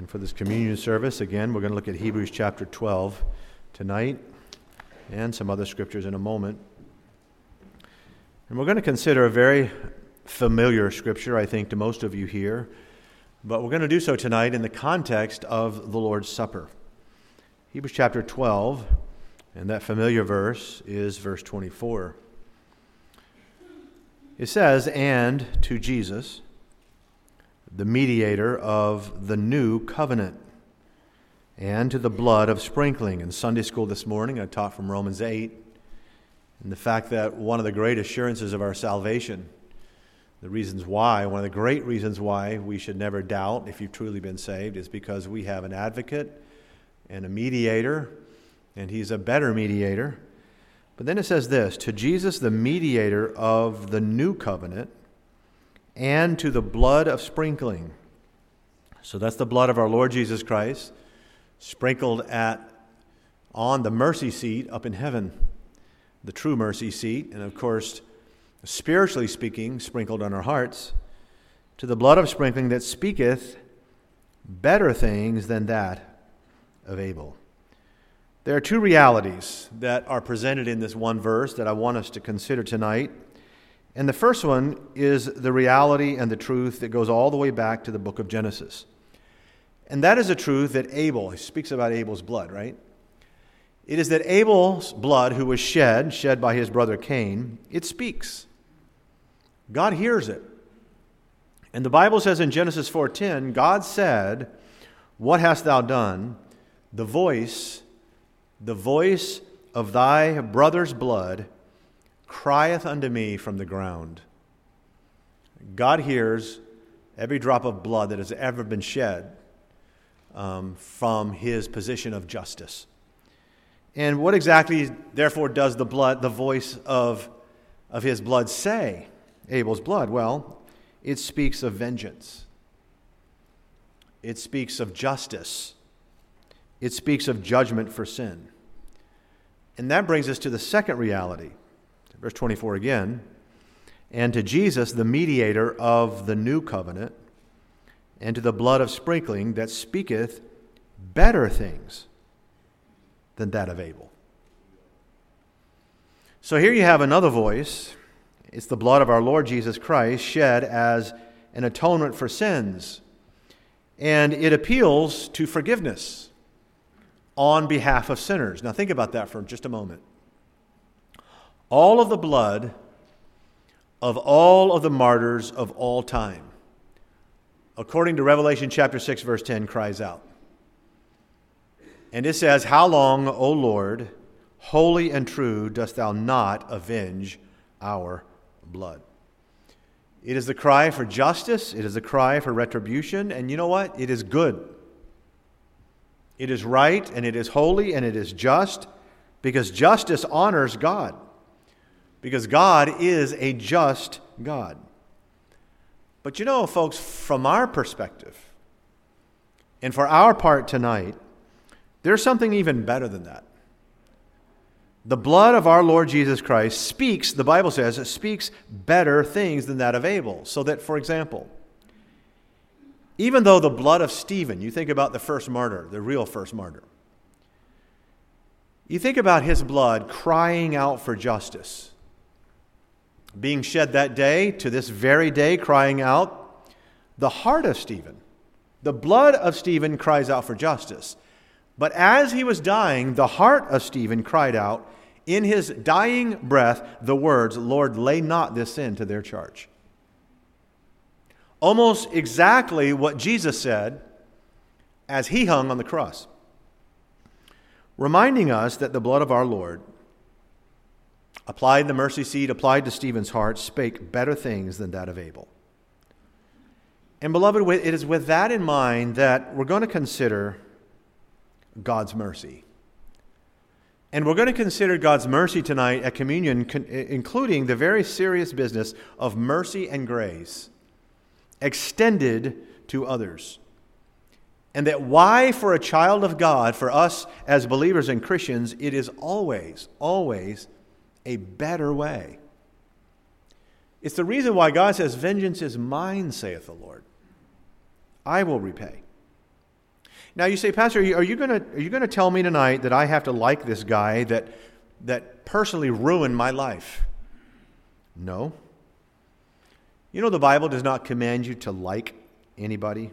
And for this communion service, again, we're going to look at Hebrews chapter 12 tonight and some other scriptures in a moment. And we're going to consider a very familiar scripture, I think, to most of you here, but we're going to do so tonight in the context of the Lord's Supper. Hebrews chapter 12, and that familiar verse is verse 24. It says, And to Jesus, the mediator of the new covenant, and to the blood of sprinkling. In Sunday school this morning, I taught from Romans 8 and the fact that one of the great assurances of our salvation, the reasons why, one of the great reasons why we should never doubt if you've truly been saved, is because we have an advocate and a mediator, and he's a better mediator. But then it says this to Jesus, the mediator of the new covenant, and to the blood of sprinkling. So that's the blood of our Lord Jesus Christ, sprinkled at on the mercy seat up in heaven, the true mercy seat, and of course, spiritually speaking, sprinkled on our hearts, to the blood of sprinkling that speaketh better things than that of Abel. There are two realities that are presented in this one verse that I want us to consider tonight. And the first one is the reality and the truth that goes all the way back to the book of Genesis. And that is a truth that Abel, he speaks about Abel's blood, right? It is that Abel's blood, who was shed, shed by his brother Cain, it speaks. God hears it. And the Bible says in Genesis 4:10, God said, "What hast thou done?" the voice, the voice of thy brother's blood crieth unto me from the ground. God hears every drop of blood that has ever been shed um, from his position of justice. And what exactly, therefore, does the blood, the voice of, of his blood say? Abel's blood? Well, it speaks of vengeance. It speaks of justice it speaks of judgment for sin. And that brings us to the second reality. Verse 24 again. And to Jesus, the mediator of the new covenant, and to the blood of sprinkling that speaketh better things than that of Abel. So here you have another voice. It's the blood of our Lord Jesus Christ shed as an atonement for sins. And it appeals to forgiveness on behalf of sinners. Now, think about that for just a moment. All of the blood of all of the martyrs of all time, according to Revelation chapter 6, verse 10, cries out. And it says, How long, O Lord, holy and true, dost thou not avenge our blood? It is the cry for justice, it is a cry for retribution, and you know what? It is good. It is right and it is holy and it is just because justice honors God. Because God is a just God. But you know, folks, from our perspective, and for our part tonight, there's something even better than that. The blood of our Lord Jesus Christ speaks, the Bible says, speaks better things than that of Abel. So that, for example, even though the blood of Stephen, you think about the first martyr, the real first martyr, you think about his blood crying out for justice, being shed that day to this very day, crying out, the heart of Stephen, the blood of Stephen cries out for justice. But as he was dying, the heart of Stephen cried out in his dying breath the words, Lord, lay not this sin to their charge. Almost exactly what Jesus said as he hung on the cross, reminding us that the blood of our Lord, applied the mercy seat, applied to Stephen's heart, spake better things than that of Abel. And, beloved, it is with that in mind that we're going to consider God's mercy. And we're going to consider God's mercy tonight at communion, including the very serious business of mercy and grace extended to others. And that why, for a child of God, for us as believers and Christians, it is always, always a better way. It's the reason why God says, Vengeance is mine, saith the Lord. I will repay. Now you say, Pastor, are you going to tell me tonight that I have to like this guy that that personally ruined my life? No. You know the Bible does not command you to like anybody.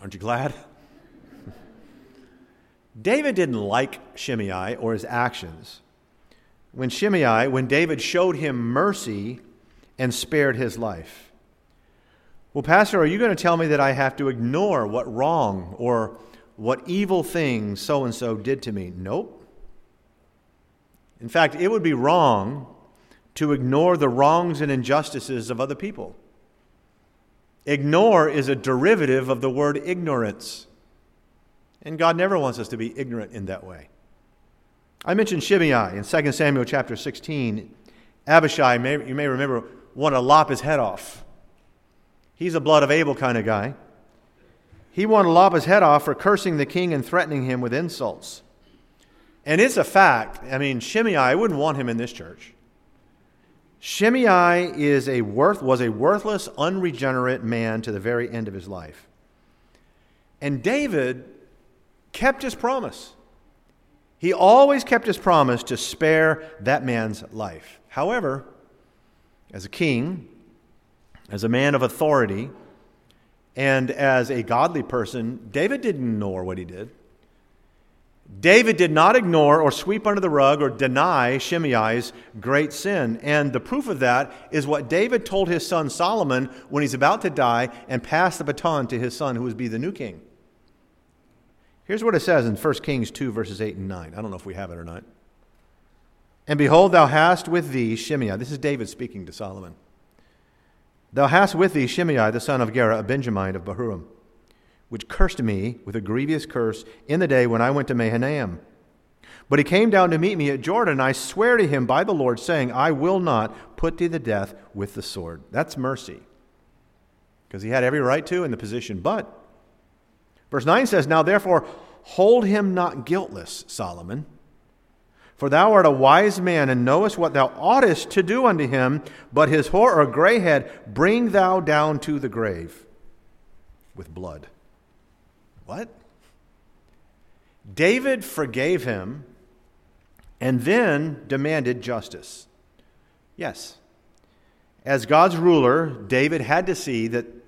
Aren't you glad? David didn't like Shimei or his actions. When Shimei, when David showed him mercy and spared his life. Well, Pastor, are you going to tell me that I have to ignore what wrong or what evil thing so and so did to me? Nope. In fact, it would be wrong to ignore the wrongs and injustices of other people. Ignore is a derivative of the word ignorance. And God never wants us to be ignorant in that way. I mentioned Shimei in 2 Samuel chapter 16. Abishai, you may remember, wanted to lop his head off. He's a blood of Abel kind of guy. He wanted to lop his head off for cursing the king and threatening him with insults. And it's a fact. I mean, Shimei, I wouldn't want him in this church. Shimei is a worth, was a worthless, unregenerate man to the very end of his life. And David kept his promise. He always kept his promise to spare that man's life. However, as a king, as a man of authority, and as a godly person, David didn't ignore what he did. David did not ignore or sweep under the rug or deny Shimei's great sin. And the proof of that is what David told his son Solomon when he's about to die and pass the baton to his son, who would be the new king. Here's what it says in 1 Kings 2, verses 8 and 9. I don't know if we have it or not. And behold, thou hast with thee Shimei. This is David speaking to Solomon. Thou hast with thee Shimei, the son of Gera, a Benjamite of Bahurim, which cursed me with a grievous curse in the day when I went to Mahanaim. But he came down to meet me at Jordan, and I swear to him by the Lord, saying, I will not put thee to death with the sword. That's mercy. Because he had every right to in the position. But Verse 9 says, Now therefore hold him not guiltless, Solomon. For thou art a wise man and knowest what thou oughtest to do unto him, but his hoar or gray head bring thou down to the grave with blood. What? David forgave him and then demanded justice. Yes. As God's ruler, David had to see that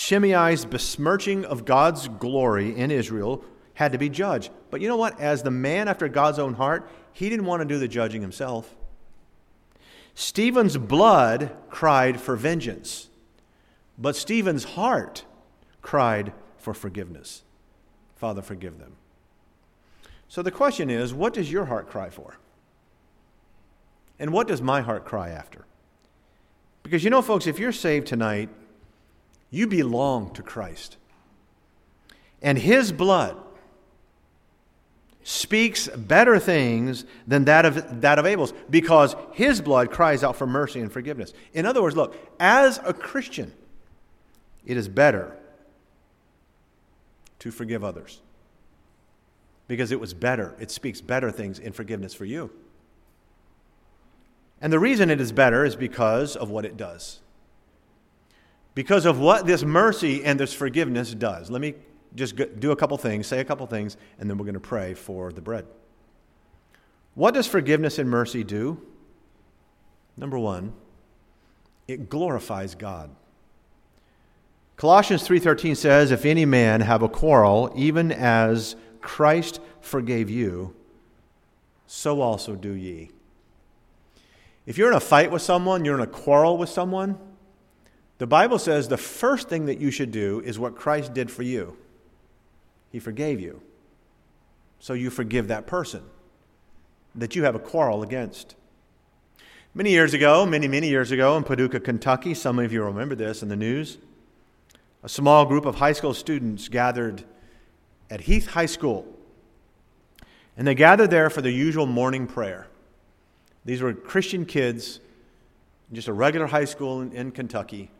Shimei's besmirching of God's glory in Israel had to be judged. But you know what? As the man after God's own heart, he didn't want to do the judging himself. Stephen's blood cried for vengeance, but Stephen's heart cried for forgiveness. Father, forgive them. So the question is what does your heart cry for? And what does my heart cry after? Because you know, folks, if you're saved tonight, you belong to Christ. And his blood speaks better things than that of, that of Abel's because his blood cries out for mercy and forgiveness. In other words, look, as a Christian, it is better to forgive others because it was better. It speaks better things in forgiveness for you. And the reason it is better is because of what it does because of what this mercy and this forgiveness does. Let me just do a couple things, say a couple things, and then we're going to pray for the bread. What does forgiveness and mercy do? Number one, it glorifies God. Colossians 3:13 says, "If any man have a quarrel, even as Christ forgave you, so also do ye." If you're in a fight with someone, you're in a quarrel with someone, the Bible says the first thing that you should do is what Christ did for you. He forgave you. So you forgive that person that you have a quarrel against. Many years ago, many, many years ago in Paducah, Kentucky, some of you remember this in the news, a small group of high school students gathered at Heath High School. And they gathered there for the usual morning prayer. These were Christian kids, just a regular high school in, in Kentucky.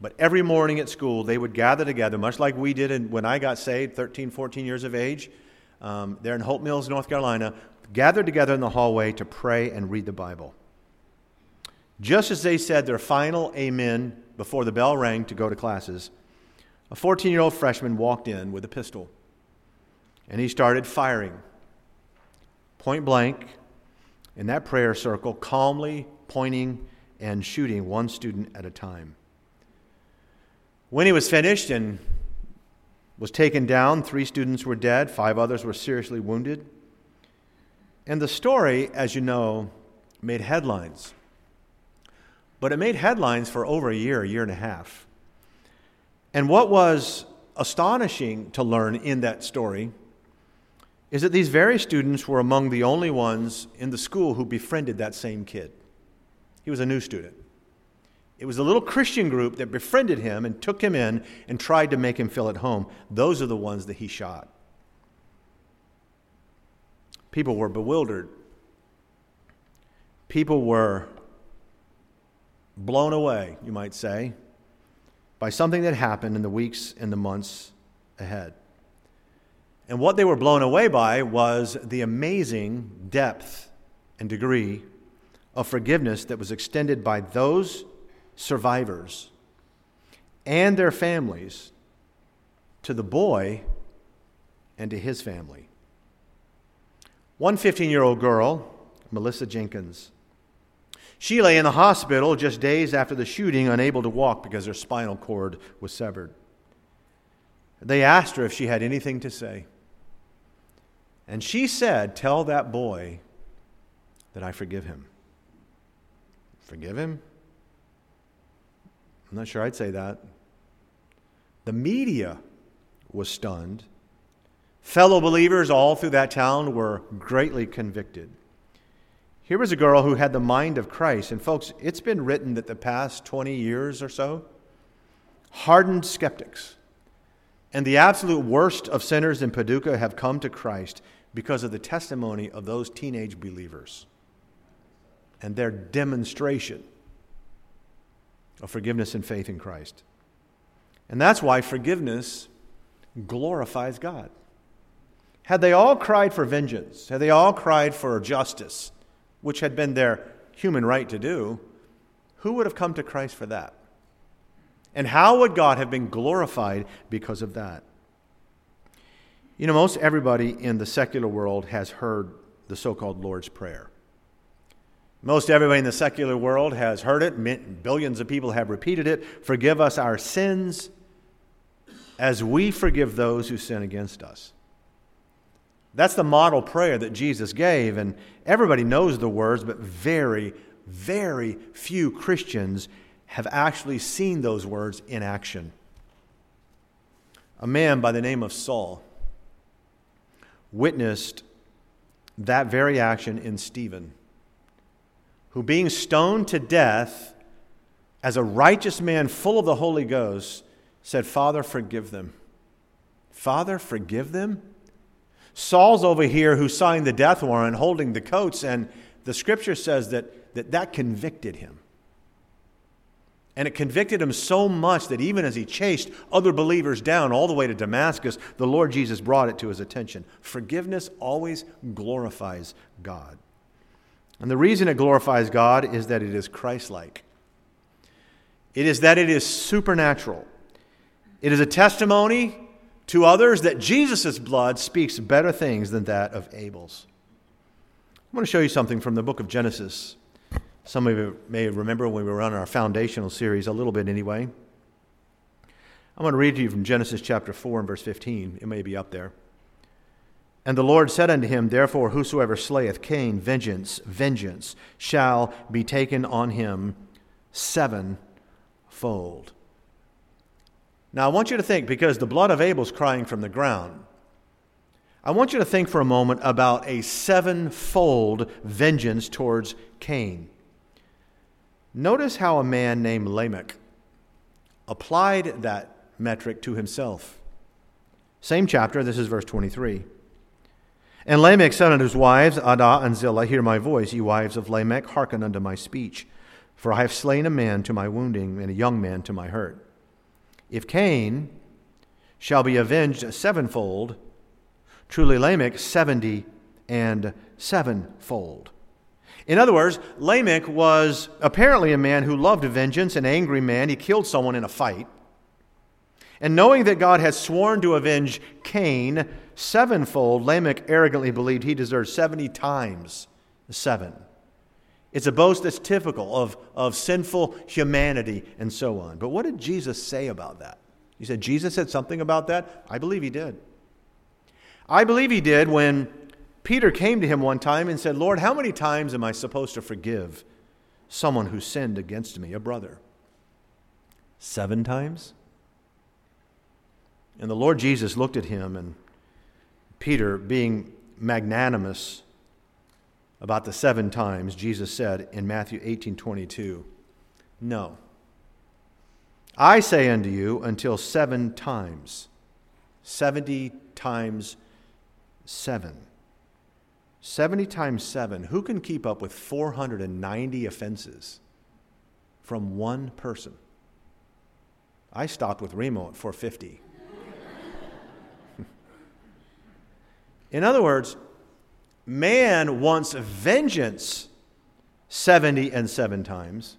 But every morning at school, they would gather together, much like we did when I got saved, 13, 14 years of age. Um, there in Hope Mills, North Carolina, gathered together in the hallway to pray and read the Bible. Just as they said their final amen before the bell rang to go to classes, a 14 year old freshman walked in with a pistol and he started firing point blank in that prayer circle, calmly pointing and shooting one student at a time. When he was finished and was taken down, three students were dead, five others were seriously wounded. And the story, as you know, made headlines. But it made headlines for over a year, a year and a half. And what was astonishing to learn in that story is that these very students were among the only ones in the school who befriended that same kid. He was a new student. It was a little Christian group that befriended him and took him in and tried to make him feel at home. Those are the ones that he shot. People were bewildered. People were blown away, you might say, by something that happened in the weeks and the months ahead. And what they were blown away by was the amazing depth and degree of forgiveness that was extended by those survivors and their families to the boy and to his family. One 15 year old girl, Melissa Jenkins, she lay in the hospital just days after the shooting, unable to walk because her spinal cord was severed. They asked her if she had anything to say. And she said, Tell that boy that I forgive him. Forgive him? I'm not sure I'd say that. The media was stunned. Fellow believers all through that town were greatly convicted. Here was a girl who had the mind of Christ. And, folks, it's been written that the past 20 years or so, hardened skeptics and the absolute worst of sinners in Paducah have come to Christ because of the testimony of those teenage believers and their demonstration of forgiveness and faith in Christ. And that's why forgiveness glorifies God. Had they all cried for vengeance, had they all cried for justice, which had been their human right to do, who would have come to Christ for that? And how would God have been glorified because of that? You know, most everybody in the secular world has heard the so called Lord's Prayer. Most everybody in the secular world has heard it. Billions of people have repeated it. Forgive us our sins as we forgive those who sin against us. That's the model prayer that Jesus gave, and everybody knows the words, but very, very few Christians have actually seen those words in action. A man by the name of Saul witnessed that very action in Stephen, who, being stoned to death as a righteous man full of the Holy Ghost, said, Father, forgive them. Father, forgive them? Saul's over here who signed the death warrant holding the coats, and the scripture says that that, that convicted him. And it convicted him so much that even as he chased other believers down all the way to Damascus, the Lord Jesus brought it to his attention. Forgiveness always glorifies God. And the reason it glorifies God is that it is Christ like. It is that it is supernatural. It is a testimony to others that Jesus' blood speaks better things than that of Abel's. I want to show you something from the book of Genesis. Some of you may remember when we were on our foundational series, a little bit anyway. I'm going to read to you from Genesis chapter 4 and verse 15. It may be up there. And the Lord said unto him, Therefore, whosoever slayeth Cain, vengeance, vengeance shall be taken on him sevenfold. Now, I want you to think, because the blood of Abel's crying from the ground, I want you to think for a moment about a sevenfold vengeance towards Cain. Notice how a man named Lamech applied that metric to himself. Same chapter, this is verse 23. And Lamech said unto his wives, Adah and Zillah, Hear my voice, ye wives of Lamech, hearken unto my speech. For I have slain a man to my wounding, and a young man to my hurt. If Cain shall be avenged sevenfold, truly Lamech seventy and sevenfold. In other words, Lamech was apparently a man who loved vengeance, an angry man. He killed someone in a fight. And knowing that God had sworn to avenge Cain sevenfold, Lamech arrogantly believed he deserved 70 times seven. It's a boast that's typical of, of sinful humanity and so on. But what did Jesus say about that? You said Jesus said something about that? I believe he did. I believe he did when Peter came to him one time and said, Lord, how many times am I supposed to forgive someone who sinned against me, a brother? Seven times? And the Lord Jesus looked at him, and Peter, being magnanimous about the seven times, Jesus said in Matthew 18 22, No. I say unto you, until seven times, 70 times seven. 70 times 7, who can keep up with 490 offenses from one person? I stopped with Remo at 450. In other words, man wants vengeance 70 and 7 times.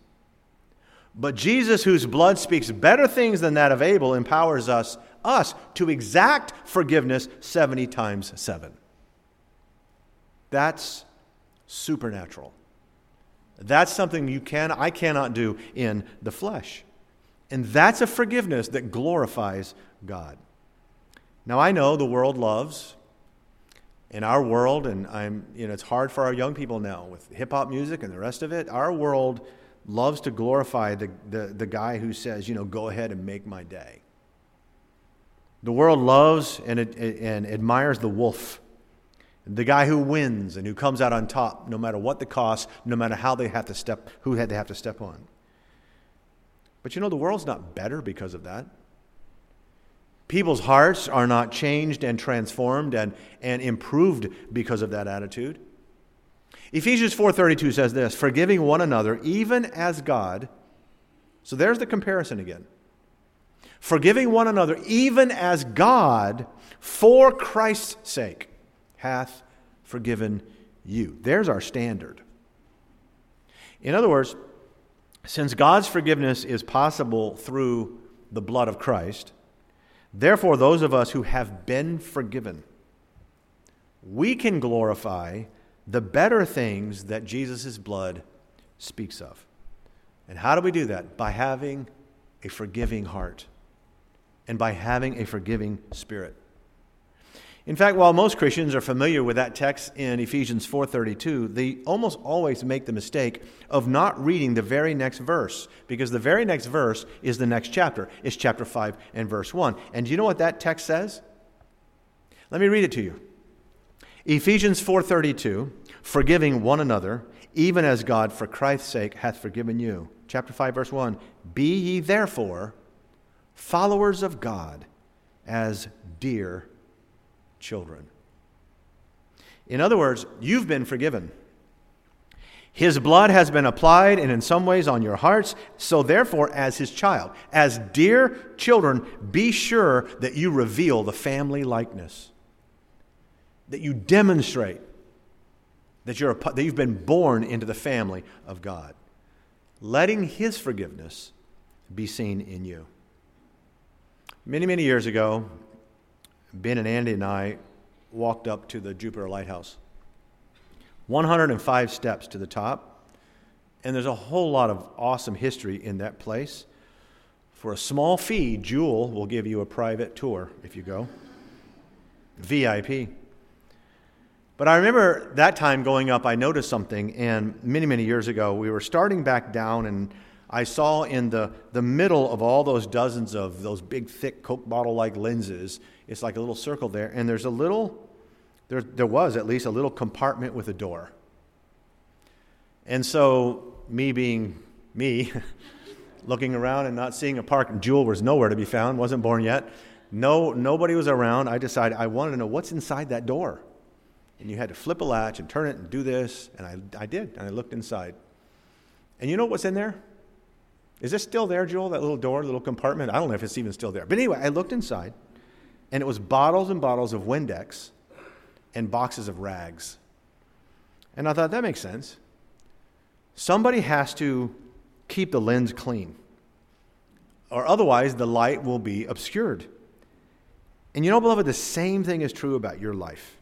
But Jesus, whose blood speaks better things than that of Abel, empowers us, us to exact forgiveness 70 times 7. That's supernatural. That's something you can I cannot do in the flesh. And that's a forgiveness that glorifies God. Now I know the world loves in our world and I'm you know it's hard for our young people now with hip hop music and the rest of it. Our world loves to glorify the, the, the guy who says, you know, go ahead and make my day. The world loves and, and admires the wolf the guy who wins and who comes out on top, no matter what the cost, no matter how they have to step, who had to have to step on. But you know, the world's not better because of that. People's hearts are not changed and transformed and, and improved because of that attitude. Ephesians 4:32 says this, forgiving one another even as God. So there's the comparison again. Forgiving one another even as God for Christ's sake hath forgiven you. There's our standard. In other words, since God's forgiveness is possible through the blood of Christ, therefore, those of us who have been forgiven, we can glorify the better things that Jesus' blood speaks of. And how do we do that? By having a forgiving heart and by having a forgiving spirit. In fact, while most Christians are familiar with that text in Ephesians 4:32, they almost always make the mistake of not reading the very next verse because the very next verse is the next chapter. It's chapter 5 and verse 1. And do you know what that text says? Let me read it to you. Ephesians 4:32, forgiving one another, even as God for Christ's sake hath forgiven you. Chapter 5 verse 1, be ye therefore followers of God as dear children. In other words, you've been forgiven. His blood has been applied and in some ways on your hearts. So, therefore, as his child, as dear children, be sure that you reveal the family likeness, that you demonstrate that, you're a, that you've been born into the family of God, letting his forgiveness be seen in you. Many, many years ago, Ben and Andy and I walked up to the Jupiter Lighthouse. 105 steps to the top, and there's a whole lot of awesome history in that place. For a small fee, Jewel will give you a private tour if you go. VIP. But I remember that time going up, I noticed something, and many, many years ago, we were starting back down, and I saw in the, the middle of all those dozens of those big, thick Coke bottle like lenses, it's like a little circle there, and there's a little, there, there was at least a little compartment with a door. And so, me being me, looking around and not seeing a park, Jewel was nowhere to be found, wasn't born yet. No, nobody was around. I decided I wanted to know what's inside that door. And you had to flip a latch and turn it and do this. And I, I did. And I looked inside. And you know what's in there? Is this still there, Joel? That little door, little compartment? I don't know if it's even still there. But anyway, I looked inside, and it was bottles and bottles of Windex and boxes of rags. And I thought, that makes sense. Somebody has to keep the lens clean. or otherwise the light will be obscured. And you know, beloved, the same thing is true about your life.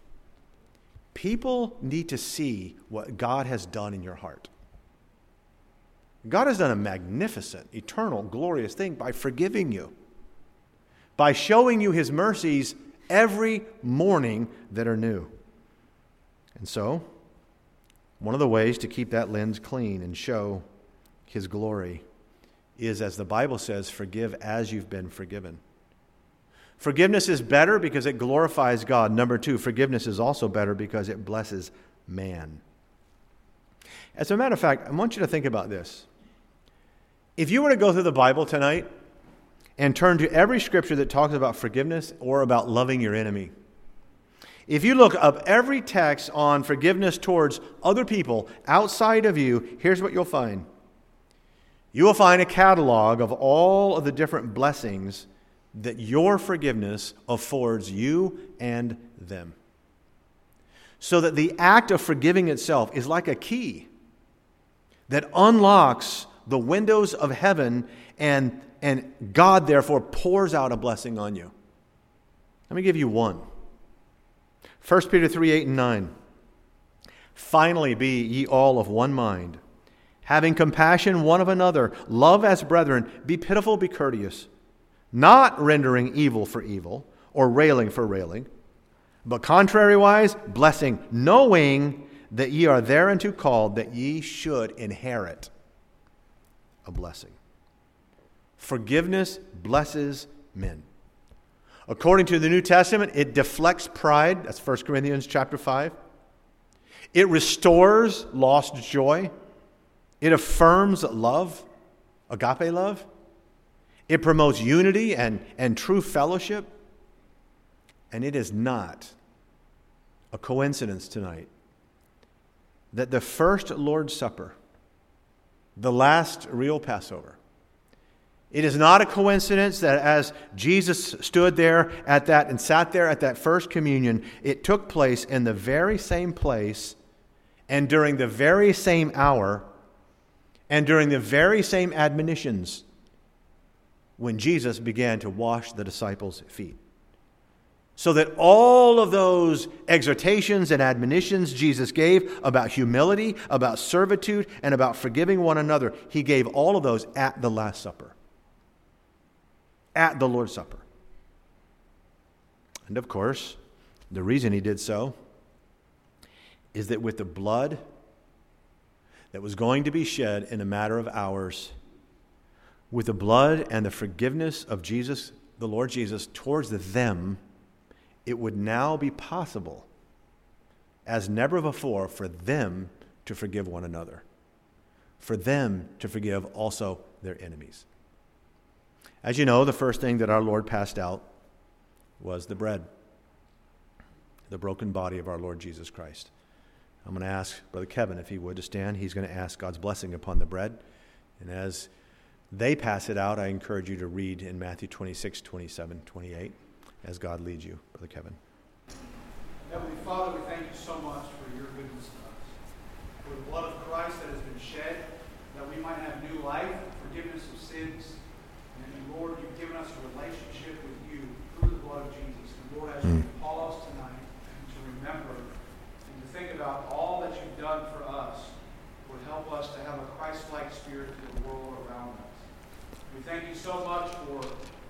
People need to see what God has done in your heart. God has done a magnificent, eternal, glorious thing by forgiving you, by showing you his mercies every morning that are new. And so, one of the ways to keep that lens clean and show his glory is, as the Bible says, forgive as you've been forgiven. Forgiveness is better because it glorifies God. Number two, forgiveness is also better because it blesses man. As a matter of fact, I want you to think about this. If you were to go through the Bible tonight and turn to every scripture that talks about forgiveness or about loving your enemy, if you look up every text on forgiveness towards other people outside of you, here's what you'll find. You will find a catalog of all of the different blessings that your forgiveness affords you and them. So that the act of forgiving itself is like a key that unlocks the windows of heaven, and, and God therefore pours out a blessing on you. Let me give you one 1 Peter 3 8 and 9. Finally, be ye all of one mind, having compassion one of another, love as brethren, be pitiful, be courteous not rendering evil for evil or railing for railing, but contrariwise, blessing, knowing that ye are thereunto called, that ye should inherit a blessing. Forgiveness blesses men. According to the New Testament, it deflects pride. That's 1 Corinthians chapter 5. It restores lost joy. It affirms love, agape love. It promotes unity and, and true fellowship. And it is not a coincidence tonight that the first Lord's Supper, the last real Passover, it is not a coincidence that as Jesus stood there at that and sat there at that first communion, it took place in the very same place and during the very same hour and during the very same admonitions when Jesus began to wash the disciples' feet. So that all of those exhortations and admonitions Jesus gave about humility, about servitude, and about forgiving one another, he gave all of those at the Last Supper, at the Lord's Supper. And of course, the reason he did so is that with the blood that was going to be shed in a matter of hours, with the blood and the forgiveness of Jesus, the Lord Jesus, towards them, it would now be possible, as never before, for them to forgive one another, for them to forgive also their enemies. As you know, the first thing that our Lord passed out was the bread, the broken body of our Lord Jesus Christ. I'm going to ask Brother Kevin if he would to stand. He's going to ask God's blessing upon the bread. And as they pass it out. I encourage you to read in Matthew 26, 27, 28 as God leads you, Brother Kevin. Heavenly Father, we thank you so much for your goodness to us. For the blood of Christ that has been shed, that we might have new life, forgiveness of sins. And Lord, you've given us a relationship with you through the blood of Jesus. And Lord, as you mm. call us tonight to remember and to think about all that you've done for us, would help us to have a Christ-like spirit to the world around us. We thank you so much for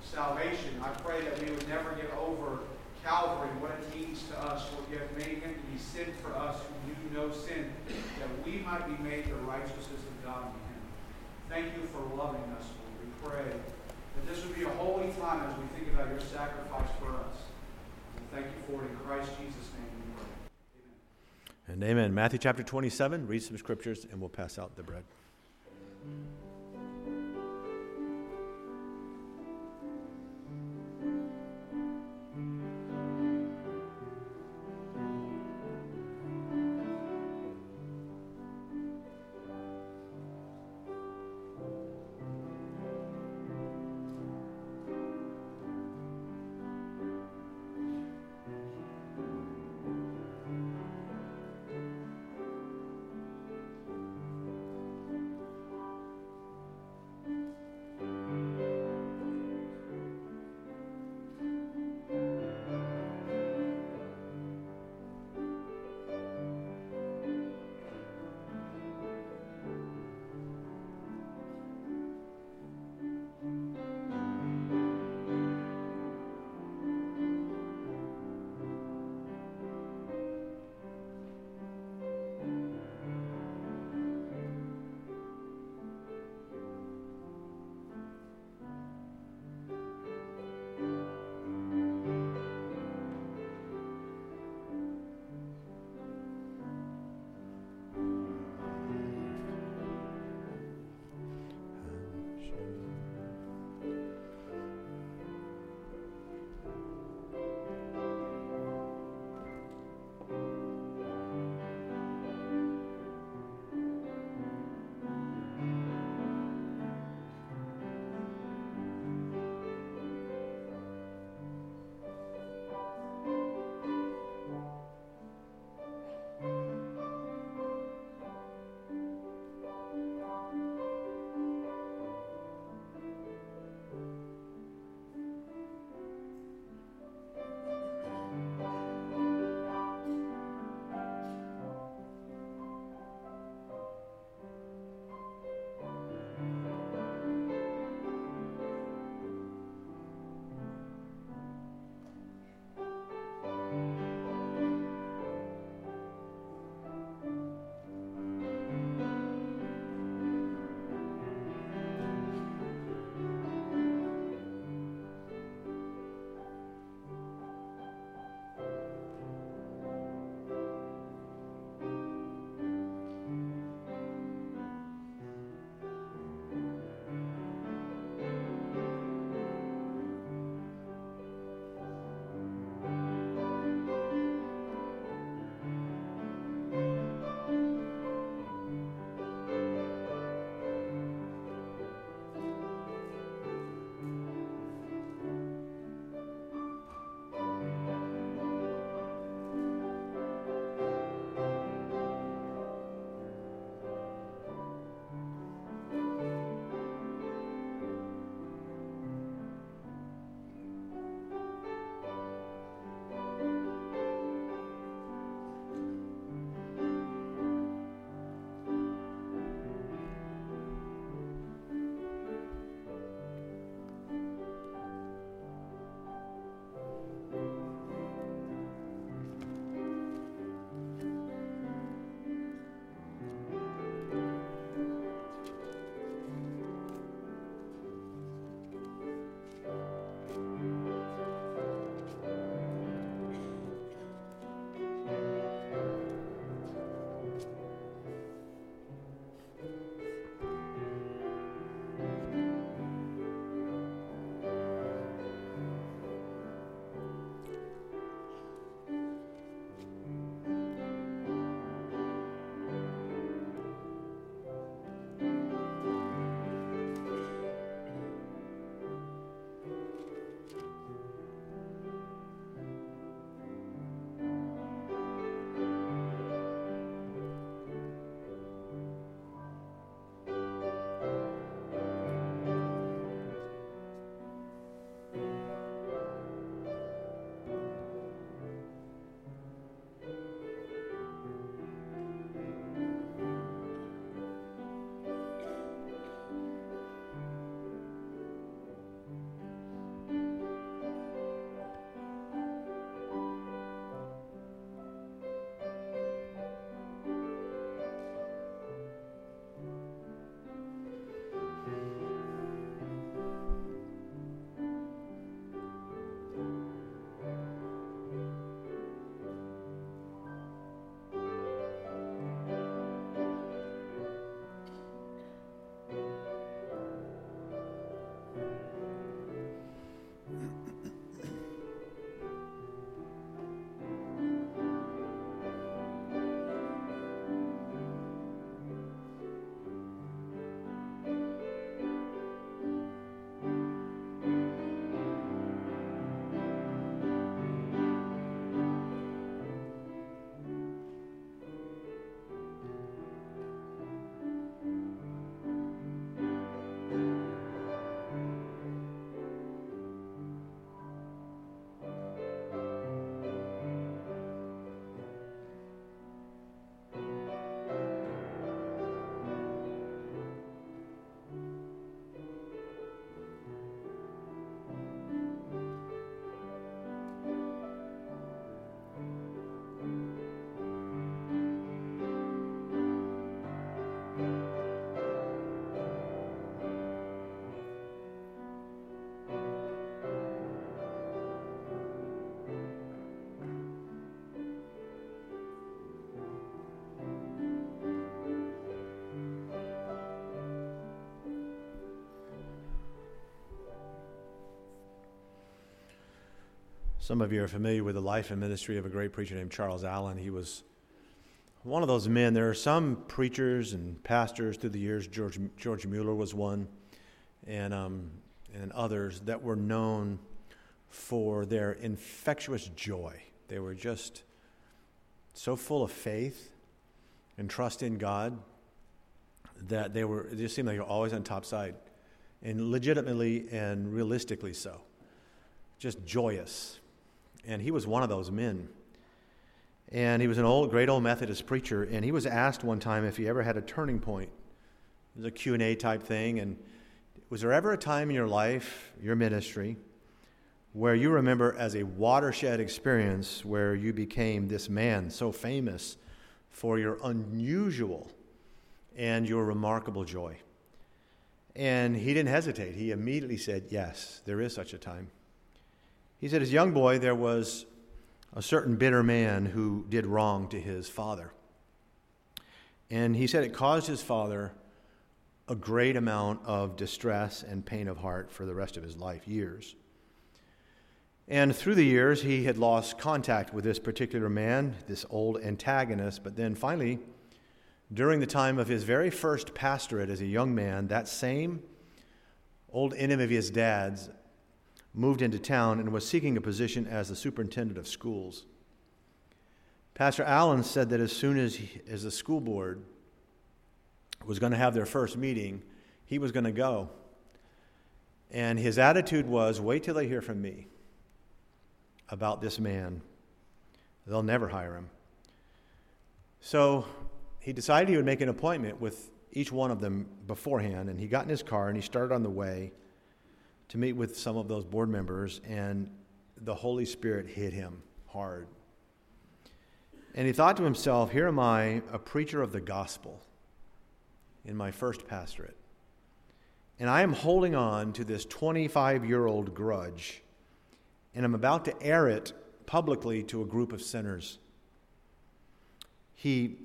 salvation. I pray that we would never get over Calvary, what it means to us, what you have made him to be sin for us who knew no sin, that we might be made the righteousness of God in him. Thank you for loving us, Lord. We pray that this would be a holy time as we think about your sacrifice for us. And thank you for it in Christ Jesus' name. Amen. And amen. Matthew chapter 27, read some scriptures, and we'll pass out the bread. Some of you are familiar with the life and ministry of a great preacher named Charles Allen. He was one of those men. There are some preachers and pastors through the years. George George Mueller was one, and um, and others that were known for their infectious joy. They were just so full of faith and trust in God that they were. It just seemed like they were always on top side, and legitimately and realistically so. Just joyous, and he was one of those men. And he was an old, great old Methodist preacher, and he was asked one time if he ever had a turning point. It was a Q&A type thing, and was there ever a time in your life, your ministry, where you remember as a watershed experience where you became this man so famous for your unusual and your remarkable joy? And he didn't hesitate. He immediately said, Yes, there is such a time. He said, As a young boy, there was a certain bitter man who did wrong to his father. And he said it caused his father a great amount of distress and pain of heart for the rest of his life, years. And through the years, he had lost contact with this particular man, this old antagonist. But then finally, during the time of his very first pastorate as a young man, that same old enemy of his dad's moved into town and was seeking a position as the superintendent of schools. Pastor Allen said that as soon as, he, as the school board was going to have their first meeting, he was going to go. And his attitude was wait till they hear from me about this man. They'll never hire him. So he decided he would make an appointment with each one of them beforehand, and he got in his car and he started on the way to meet with some of those board members, and the Holy Spirit hit him hard. And he thought to himself, Here am I, a preacher of the gospel in my first pastorate. And I am holding on to this 25 year old grudge, and I'm about to air it publicly to a group of sinners. He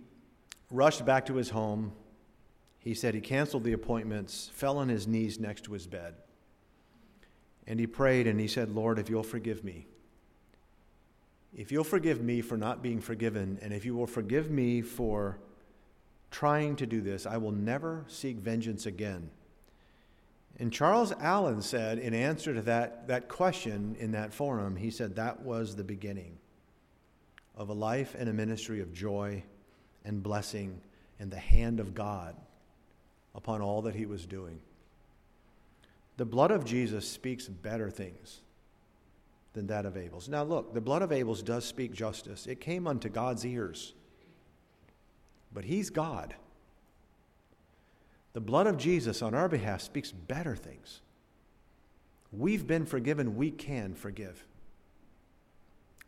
rushed back to his home. He said he canceled the appointments, fell on his knees next to his bed. And he prayed and he said, Lord, if you'll forgive me, if you'll forgive me for not being forgiven, and if you will forgive me for trying to do this, I will never seek vengeance again. And Charles Allen said, in answer to that, that question in that forum, he said that was the beginning of a life and a ministry of joy and blessing and the hand of God upon all that he was doing. The blood of Jesus speaks better things than that of Abel's. Now, look, the blood of Abel's does speak justice. It came unto God's ears, but he's God. The blood of Jesus on our behalf speaks better things. We've been forgiven, we can forgive.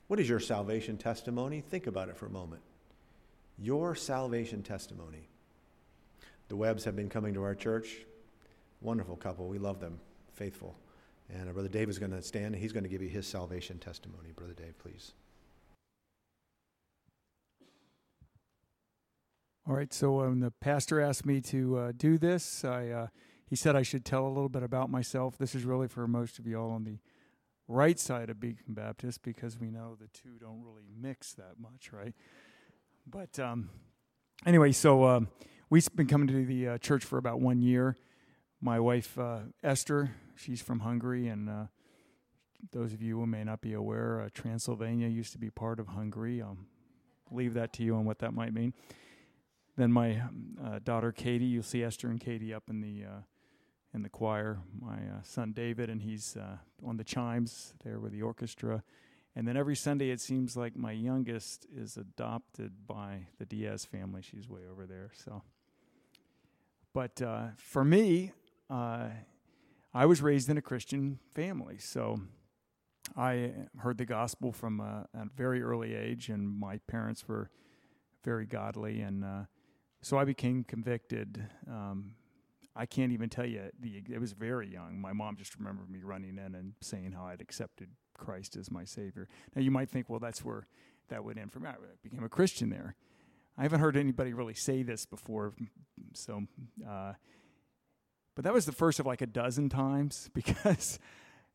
What is your salvation testimony? Think about it for a moment. Your salvation testimony. The Webbs have been coming to our church Wonderful couple. We love them. Faithful. And uh, Brother Dave is going to stand and he's going to give you his salvation testimony. Brother Dave, please. All right, so when the pastor asked me to uh, do this, I, uh, he said I should tell a little bit about myself. This is really for most of you all on the right side of Beacon Baptist because we know the two don't really mix that much, right? But um, anyway, so um, we've been coming to the uh, church for about one year my wife uh, Esther, she's from Hungary, and uh, those of you who may not be aware, uh, Transylvania used to be part of Hungary. I'll leave that to you on what that might mean. Then my uh, daughter Katie, you'll see Esther and Katie up in the uh, in the choir. My uh, son David, and he's on the chimes there with the orchestra. And then every Sunday, it seems like my youngest is adopted by the Diaz family. She's way over there. So, but for me, uh, I was raised in a Christian family, so I heard the gospel from a, a very early age, and my parents were very godly, and uh, so I became convicted. Um, I can't even tell you the. It was very young. My mom just remembered me running in and saying how I'd accepted Christ as my Savior. Now you might think, well, that's where that would end for me. I became a Christian there. I haven't heard anybody really say this before, so. Uh, but that was the first of like a dozen times because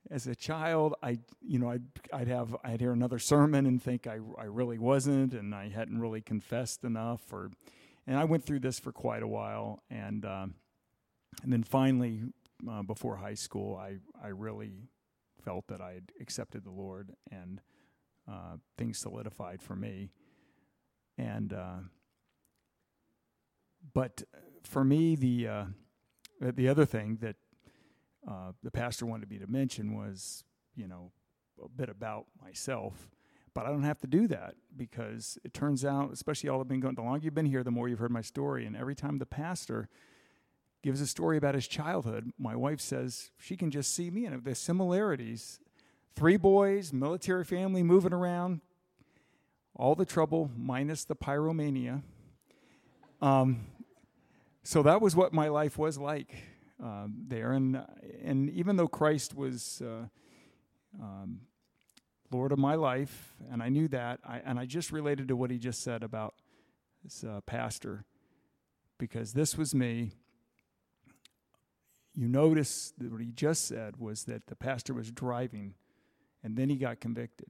as a child, I, you know, I'd, I'd have, I'd hear another sermon and think I, I really wasn't, and I hadn't really confessed enough, or, and I went through this for quite a while, and, um, and then finally, uh, before high school, I, I really felt that I had accepted the Lord, and uh, things solidified for me, and, uh, but for me, the, uh, the other thing that uh, the pastor wanted me to mention was, you know, a bit about myself. But I don't have to do that because it turns out, especially y'all have been going, the longer you've been here, the more you've heard my story. And every time the pastor gives a story about his childhood, my wife says she can just see me and the similarities. Three boys, military family, moving around, all the trouble minus the pyromania. Um, so that was what my life was like uh, there. And, and even though Christ was uh, um, Lord of my life, and I knew that, I, and I just related to what he just said about this uh, pastor, because this was me. You notice that what he just said was that the pastor was driving, and then he got convicted.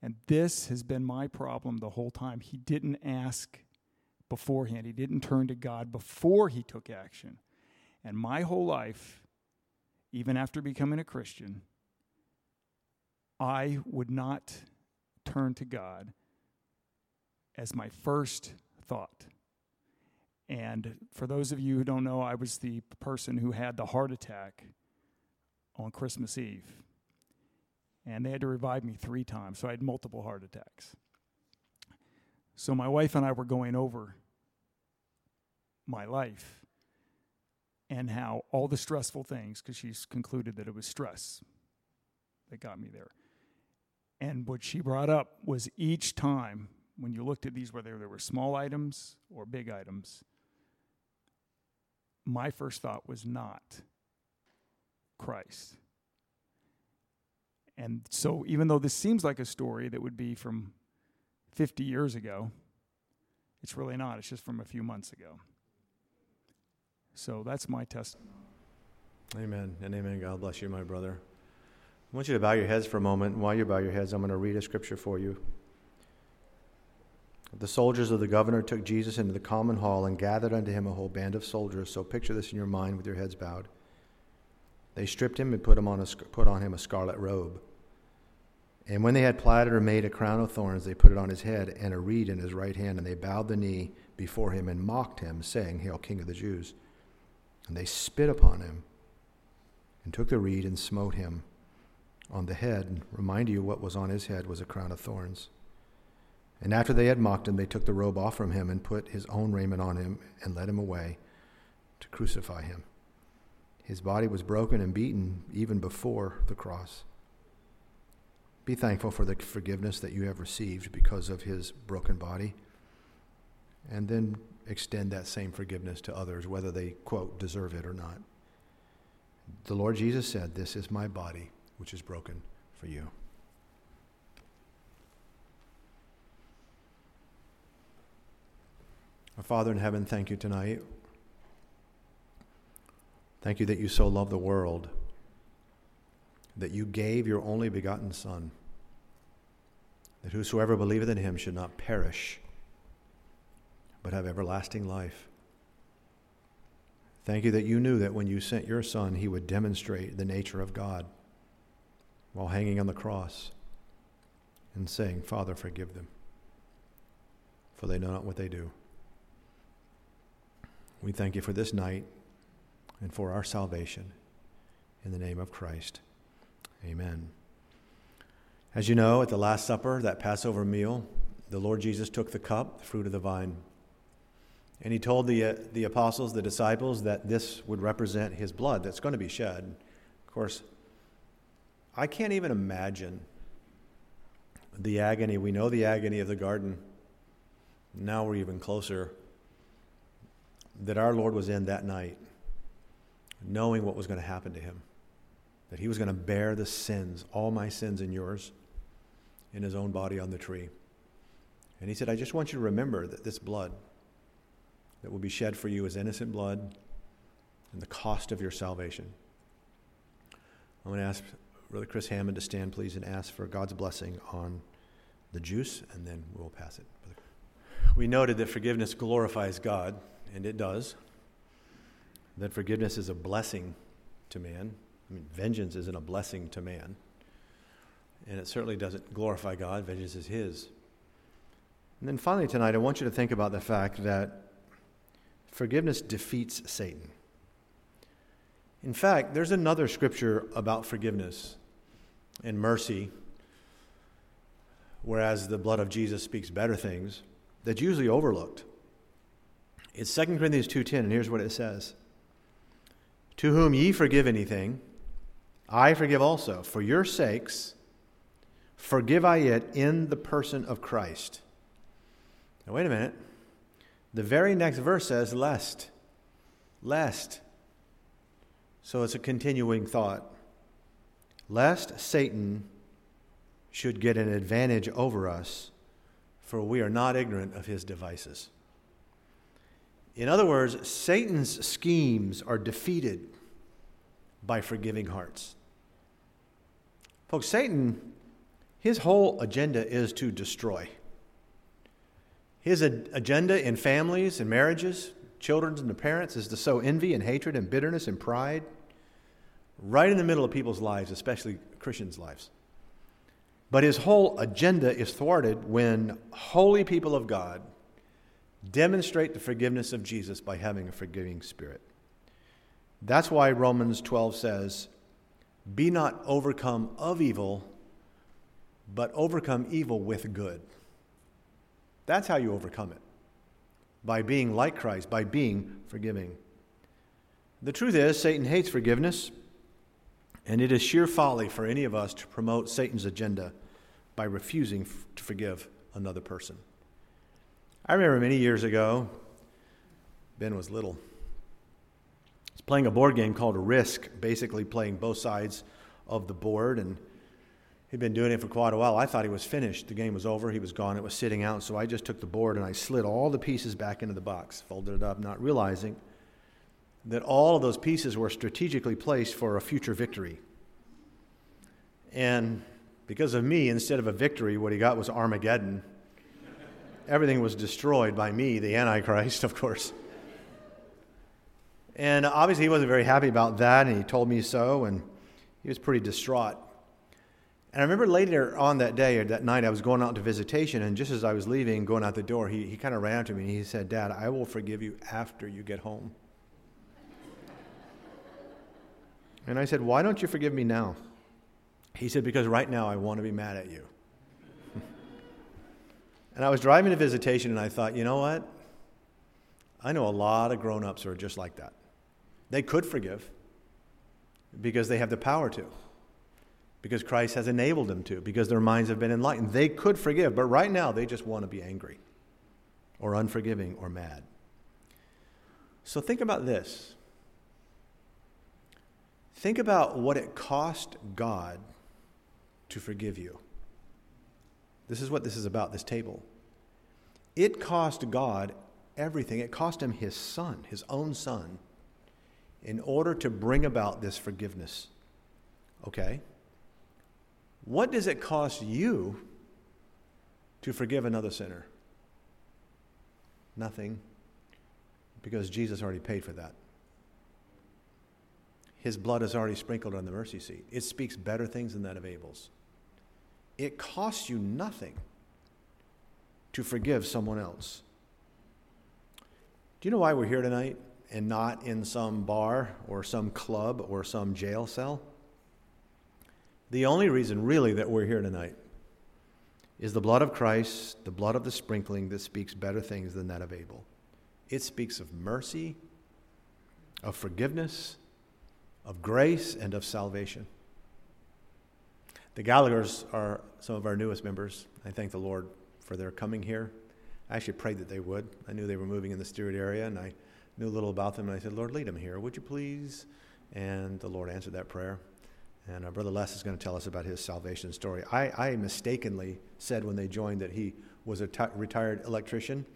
And this has been my problem the whole time. He didn't ask beforehand, he didn't turn to God before he took action. And my whole life, even after becoming a Christian, I would not turn to God as my first thought. And for those of you who don't know, I was the person who had the heart attack on Christmas Eve. And they had to revive me three times, so I had multiple heart attacks. So my wife and I were going over my life and how all the stressful things, because she's concluded that it was stress that got me there. And what she brought up was each time when you looked at these, whether there were small items or big items, my first thought was not Christ. And so, even though this seems like a story that would be from 50 years ago, it's really not. It's just from a few months ago. So that's my testimony. Amen and amen. God bless you, my brother. I want you to bow your heads for a moment. While you bow your heads, I'm going to read a scripture for you. The soldiers of the governor took Jesus into the common hall and gathered unto him a whole band of soldiers. So picture this in your mind with your heads bowed. They stripped him and put, him on a, put on him a scarlet robe. And when they had plaited or made a crown of thorns, they put it on his head and a reed in his right hand, and they bowed the knee before him and mocked him, saying, Hail, King of the Jews. And they spit upon him and took the reed and smote him on the head. Remind you what was on his head was a crown of thorns. And after they had mocked him, they took the robe off from him and put his own raiment on him and led him away to crucify him. His body was broken and beaten even before the cross. Be thankful for the forgiveness that you have received because of his broken body. And then extend that same forgiveness to others, whether they, quote, deserve it or not. The Lord Jesus said, This is my body, which is broken for you. Our Father in heaven, thank you tonight. Thank you that you so love the world, that you gave your only begotten Son, that whosoever believeth in him should not perish but have everlasting life. Thank you that you knew that when you sent your Son, he would demonstrate the nature of God while hanging on the cross and saying, Father, forgive them, for they know not what they do. We thank you for this night and for our salvation. In the name of Christ. Amen. As you know, at the Last Supper, that Passover meal, the Lord Jesus took the cup, the fruit of the vine, and he told the, uh, the apostles, the disciples, that this would represent his blood that's going to be shed. Of course, I can't even imagine the agony. We know the agony of the garden. Now we're even closer that our Lord was in that night, knowing what was going to happen to him, that he was going to bear the sins, all my sins and yours, in his own body on the tree. And he said, I just want you to remember that this blood, that will be shed for you is innocent blood and the cost of your salvation. I'm going to ask Brother Chris Hammond to stand, please, and ask for God's blessing on the juice, and then we'll pass it. We noted that forgiveness glorifies God, and it does. That forgiveness is a blessing to man. I mean, vengeance isn't a blessing to man. And it certainly doesn't glorify God. Vengeance is His. And then finally, tonight, I want you to think about the fact that forgiveness defeats Satan. In fact, there's another scripture about forgiveness and mercy, whereas the blood of Jesus speaks better things, that's usually overlooked. It's 2 Corinthians 2:10 and here's what it says. To whom ye forgive anything, I forgive also. For your sakes forgive I it in the person of Christ. Now wait a minute. The very next verse says lest. Lest so it's a continuing thought. Lest Satan should get an advantage over us, for we are not ignorant of his devices. In other words, Satan's schemes are defeated by forgiving hearts. Folks, Satan, his whole agenda is to destroy. His agenda in families and marriages, children and the parents, is to sow envy and hatred and bitterness and pride right in the middle of people's lives, especially Christians' lives. But his whole agenda is thwarted when holy people of God demonstrate the forgiveness of Jesus by having a forgiving spirit. That's why Romans 12 says, Be not overcome of evil, but overcome evil with good. That's how you overcome it by being like Christ, by being forgiving. The truth is, Satan hates forgiveness. And it is sheer folly for any of us to promote Satan's agenda by refusing f- to forgive another person. I remember many years ago, Ben was little. He was playing a board game called Risk, basically playing both sides of the board, and he'd been doing it for quite a while. I thought he was finished. The game was over, he was gone, it was sitting out, so I just took the board and I slid all the pieces back into the box, folded it up, not realizing that all of those pieces were strategically placed for a future victory. And because of me, instead of a victory, what he got was Armageddon. Everything was destroyed by me, the Antichrist, of course. And obviously, he wasn't very happy about that, and he told me so, and he was pretty distraught. And I remember later on that day or that night, I was going out to visitation, and just as I was leaving, going out the door, he, he kind of ran up to me and he said, Dad, I will forgive you after you get home. And I said, Why don't you forgive me now? He said, Because right now I want to be mad at you. and I was driving to visitation and I thought, you know what? I know a lot of grown ups who are just like that. They could forgive because they have the power to, because Christ has enabled them to, because their minds have been enlightened. They could forgive, but right now they just want to be angry or unforgiving or mad. So think about this Think about what it cost God to forgive you. This is what this is about, this table. It cost God everything. It cost him his son, his own son, in order to bring about this forgiveness. Okay? What does it cost you to forgive another sinner? Nothing, because Jesus already paid for that. His blood is already sprinkled on the mercy seat. It speaks better things than that of Abel's. It costs you nothing to forgive someone else. Do you know why we're here tonight and not in some bar or some club or some jail cell? The only reason, really, that we're here tonight is the blood of Christ, the blood of the sprinkling that speaks better things than that of Abel. It speaks of mercy, of forgiveness, of grace and of salvation. The Gallaghers are some of our newest members. I thank the Lord for their coming here. I actually prayed that they would. I knew they were moving in the Stewart area, and I knew a little about them. And I said, Lord, lead them here, would you please? And the Lord answered that prayer. And our brother Les is going to tell us about his salvation story. I, I mistakenly said when they joined that he was a t- retired electrician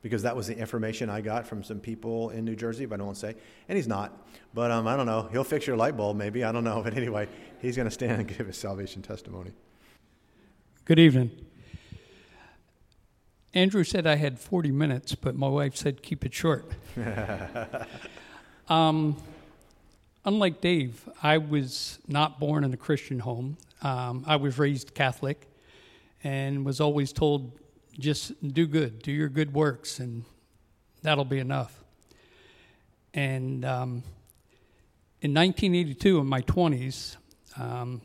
because that was the information I got from some people in New Jersey, but I to say. And he's not. But um, I don't know. He'll fix your light bulb, maybe. I don't know. But anyway, he's going to stand and give his salvation testimony. Good evening. Andrew said I had 40 minutes, but my wife said keep it short. um, unlike Dave, I was not born in a Christian home. Um, I was raised Catholic and was always told just do good, do your good works, and that'll be enough. And um, in 1982, in my 20s, um,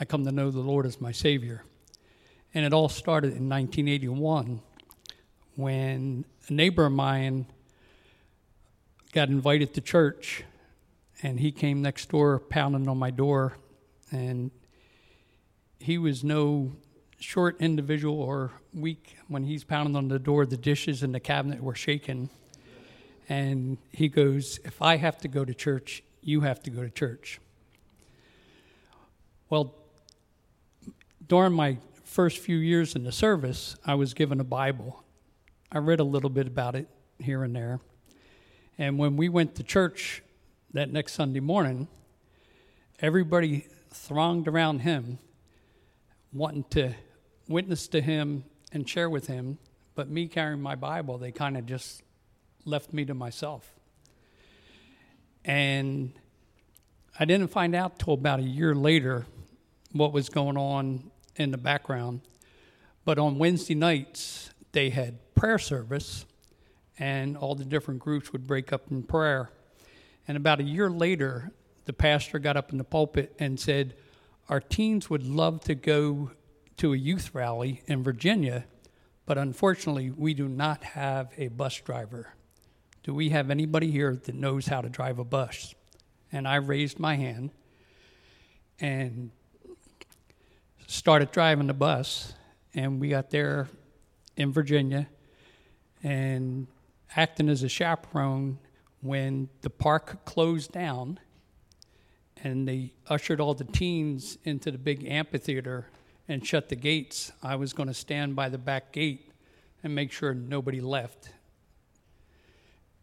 I come to know the Lord as my Savior. And it all started in 1981 when a neighbor of mine got invited to church, and he came next door pounding on my door, and he was no short individual or weak when he's pounding on the door the dishes in the cabinet were shaking. And he goes if i have to go to church you have to go to church. Well during my first few years in the service i was given a bible. I read a little bit about it here and there. And when we went to church that next sunday morning everybody thronged around him wanting to witness to him and share with him, but me carrying my Bible, they kind of just left me to myself. And I didn't find out till about a year later what was going on in the background. But on Wednesday nights, they had prayer service, and all the different groups would break up in prayer. And about a year later, the pastor got up in the pulpit and said, Our teens would love to go to a youth rally in Virginia, but unfortunately, we do not have a bus driver. Do we have anybody here that knows how to drive a bus? And I raised my hand and started driving the bus. And we got there in Virginia and acting as a chaperone when the park closed down and they ushered all the teens into the big amphitheater and shut the gates, I was going to stand by the back gate and make sure nobody left.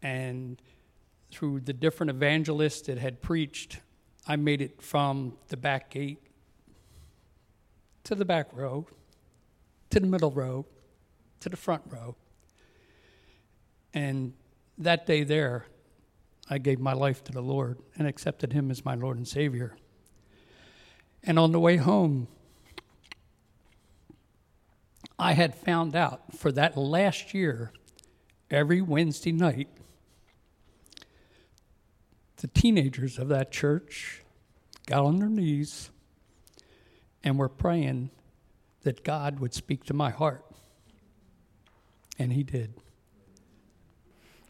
And through the different evangelists that had preached, I made it from the back gate to the back row, to the middle row, to the front row. And that day there, I gave my life to the Lord and accepted Him as my Lord and Savior. And on the way home, I had found out for that last year, every Wednesday night, the teenagers of that church got on their knees and were praying that God would speak to my heart. And He did.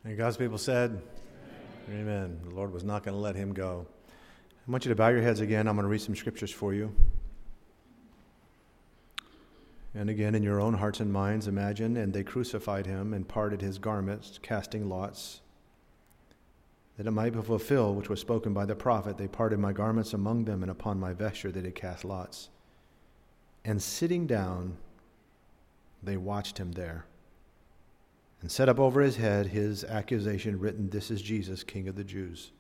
And God's people said, Amen. Amen. The Lord was not going to let him go. I want you to bow your heads again. I'm going to read some scriptures for you. And again, in your own hearts and minds, imagine, and they crucified him and parted his garments, casting lots. That it might be fulfilled which was spoken by the prophet, they parted my garments among them, and upon my vesture they did cast lots. And sitting down, they watched him there, and set up over his head his accusation written, This is Jesus, King of the Jews.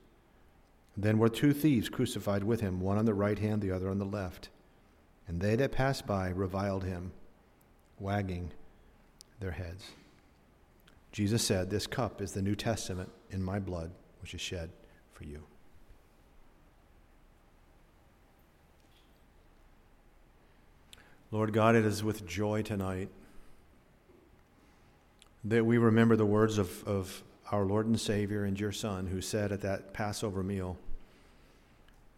Then were two thieves crucified with him, one on the right hand, the other on the left. And they that passed by reviled him wagging their heads. Jesus said, This cup is the New Testament in my blood, which is shed for you. Lord God, it is with joy tonight that we remember the words of, of our Lord and Savior and your Son, who said at that Passover meal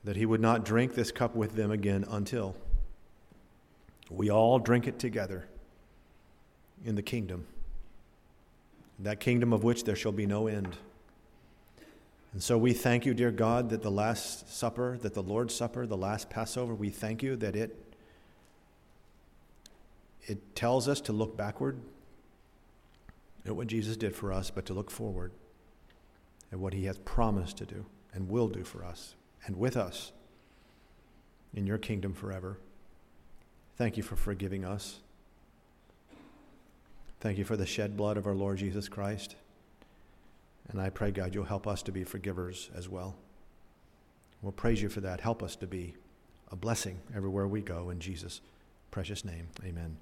that he would not drink this cup with them again until we all drink it together in the kingdom, that kingdom of which there shall be no end. And so we thank you, dear God, that the Last Supper, that the Lord's Supper, the last Passover, we thank you that it, it tells us to look backward at what Jesus did for us, but to look forward at what he has promised to do and will do for us and with us in your kingdom forever. Thank you for forgiving us. Thank you for the shed blood of our Lord Jesus Christ. And I pray, God, you'll help us to be forgivers as well. We'll praise you for that. Help us to be a blessing everywhere we go. In Jesus' precious name, amen.